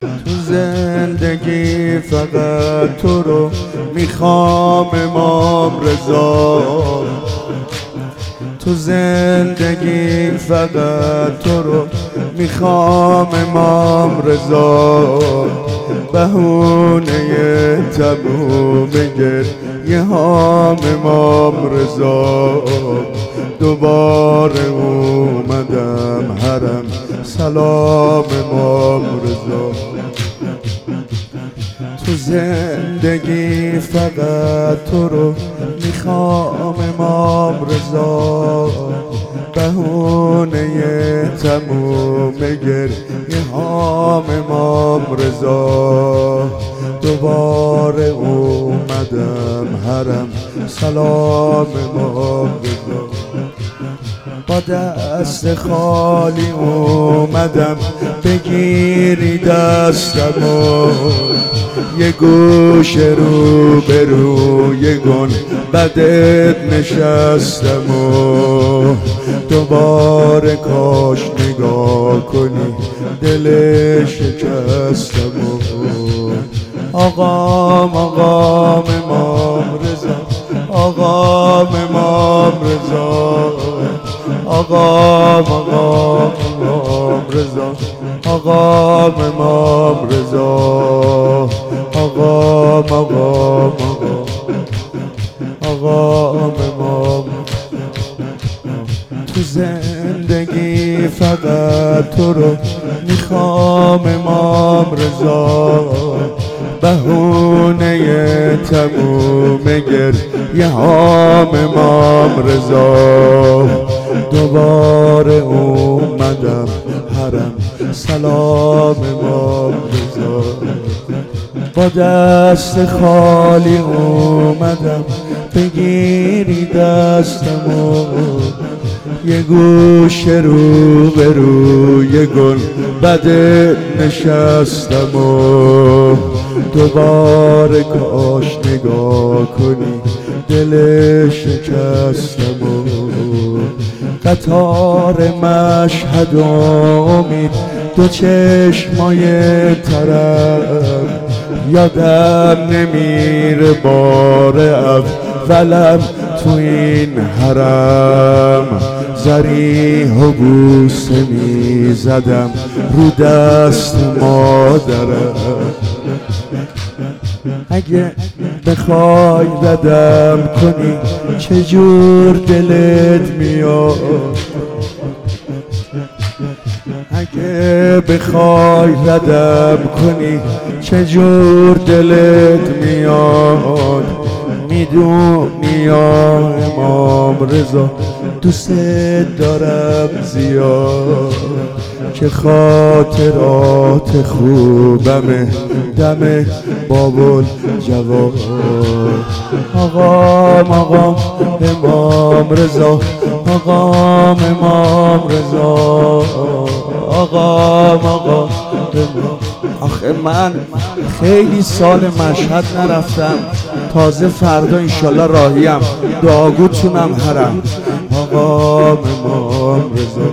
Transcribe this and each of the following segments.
تو زندگی فقط تو رو می‌خوام امام رضا. تو زندگی فقط تو رو می‌خوام امام رضا. بهونه تموم گریه هام امام رضا. دوباره اومدم حرم. سلام امام رضا. تو زندگی فقط تو رو می‌خوام امام رضا. بهونه تموم گریه هام امام رضا. دوباره اومدم حرم. سلام امام با دست خالی اومدم. بگیری دستم و یه گوش رو به روی گن بدت نشستم و دوباره کاش نگاه کنی. دل شکستم و آقام آقام امام رضا. آقام امام رضا. آقام آقام امام رضا. آقام امام رضا. آقام آقام آقام امام. تو زندگی فقط تو رو می‌خوام امام رضا. بهونه تموم گریه امام رضا. دوباره اومدم حرم سلام امام رضا. با دست خالی اومدم بگیری دستمو یه گوش رو به روی گل بده نشستم و دوباره کاش نگاه کنی دل شکستم و قطار مشهد امید دو چشمای طرف یادم نمیره بار اولم تو این حرم زریح و می زدم رو دست مادرم. اگه بخوای ردم کنی چجور دلت میاد؟ اگه بخوای ردم کنی چجور دلت میاد؟ می‌دونی یا امام رضا. دوست دارم زیاد که خاطرات خوبمه دم بابل جواب. آقام آقام امام رضا. آقام امام رضا. آقام آقام آخه من خیلی سال مشهد نرفتم. تازه فردا انشالله راهیم. داگوتونم هرم. آقام امام رضا.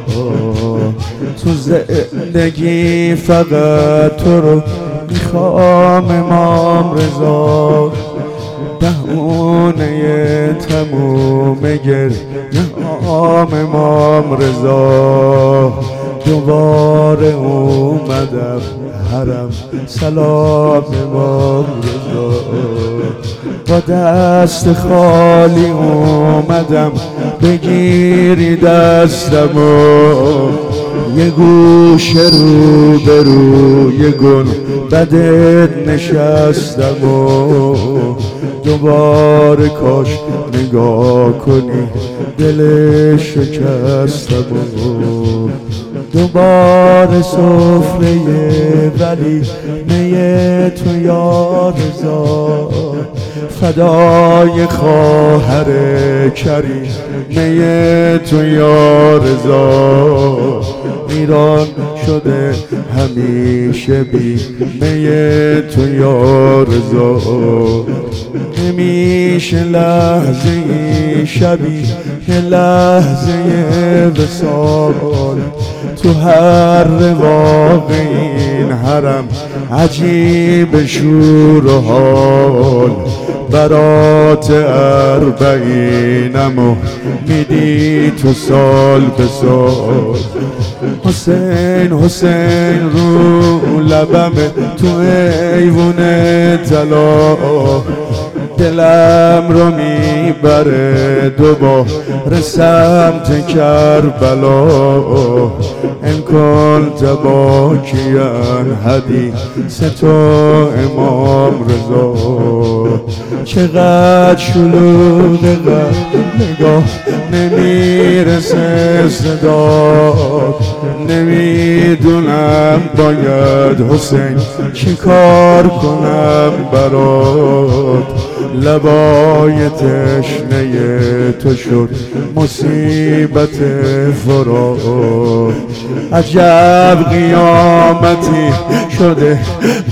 تو زندگی فقط تو رو می‌خوام امام رضا. بهونه تموم گریه امام رضا. دوباره اومدم حرم سلام امام رضا. با دست خالی اومدم. بگیری دستم و یه گوش رو به روی گل بدت نشستم و دوباره کاش نگاه کنی. دل شکستم و دوباره سفره ولی میه تو یاد رضا فدای خواهر کریم میه تو یا رضا. ایران شده همیشه بی می تو یا رضا. نمیشه لحظه شبی که لحظه وسال تو هر رواق این حرم عجیب شور و حال. برات اربعینمو میدی تو سال به سال. حسین حسین رو لبم تو ایوون طلا دلم رو می‌بره دوباره سمت کربلا. ان کنت باکیان حدیث تو امام رضا. چقدر شلوغ نگاه نمی‌رسه صدا. نمی‌دونم باید حسین چی کار کنم برات. لبای تشنه تو شد مصیبت فراد عجب قیامتی شده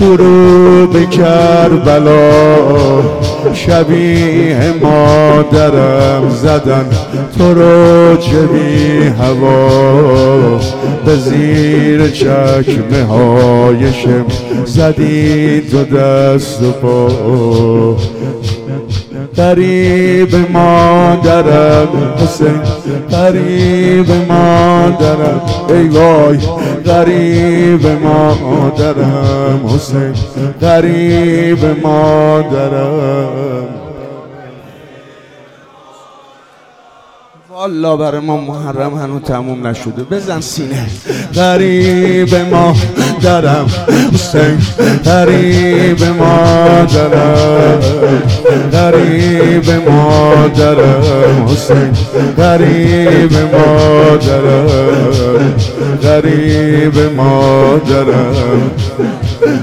غروب کربلا. شبیه مادرم زدن. تو رو چه بی هوا به زیر چکمه های شم زدی تو دست و پا. قریب مادرم حسین قریب مادرم ای وای قریب مادرم حسین قریب مادرم والا برای ما محرم هنو تموم نشده. بزن سینه. غریب ما درم. حسین غریب ما درم. غریب ما درم. حسین غریب ما درم. غریب ما درم.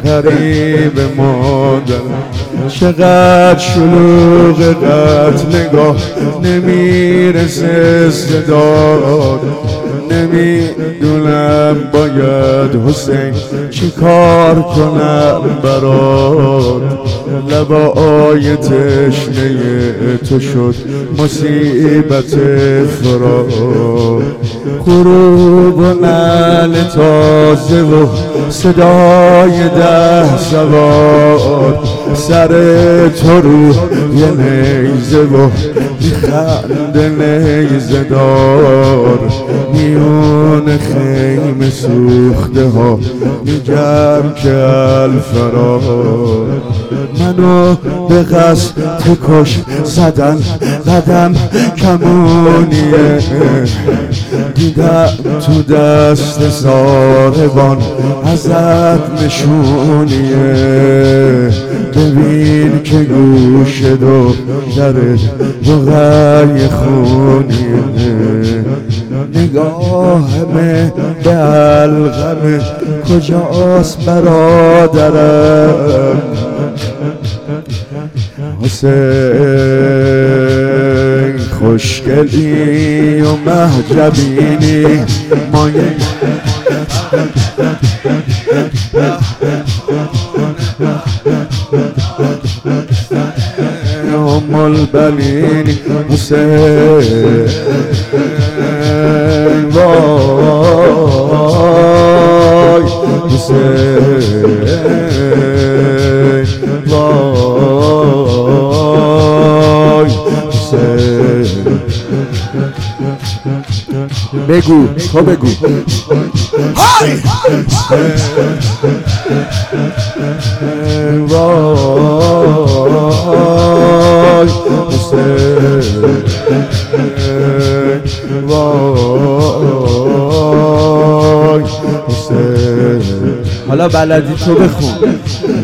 غریب مادرم چقدر شلوغ قد نگاه نمی‌رسه صدا نمی‌دونم باید حسین چی کار کنم برات. لبای تشنه تو شد مصیبت فراد غروب و نل تازه و صدای ده سوار سر تو رو یه نیزه و خنده نیزه دار. میون خیم سوخته ها میگم که الفرار. منو به قصد کش زدن قدم کمونیه. دیدم تو دست ساربان ازت نشونیه. ببین که گوش دو درش بغی خونیه نگاهمه به کجاست برادرم؟ حسین خوشگلی و محجبینی مایه ام البنین حسین. وای حسین. بگو تو بگو. های! وای حسین وای حسین. حالا بلدی تو بخون.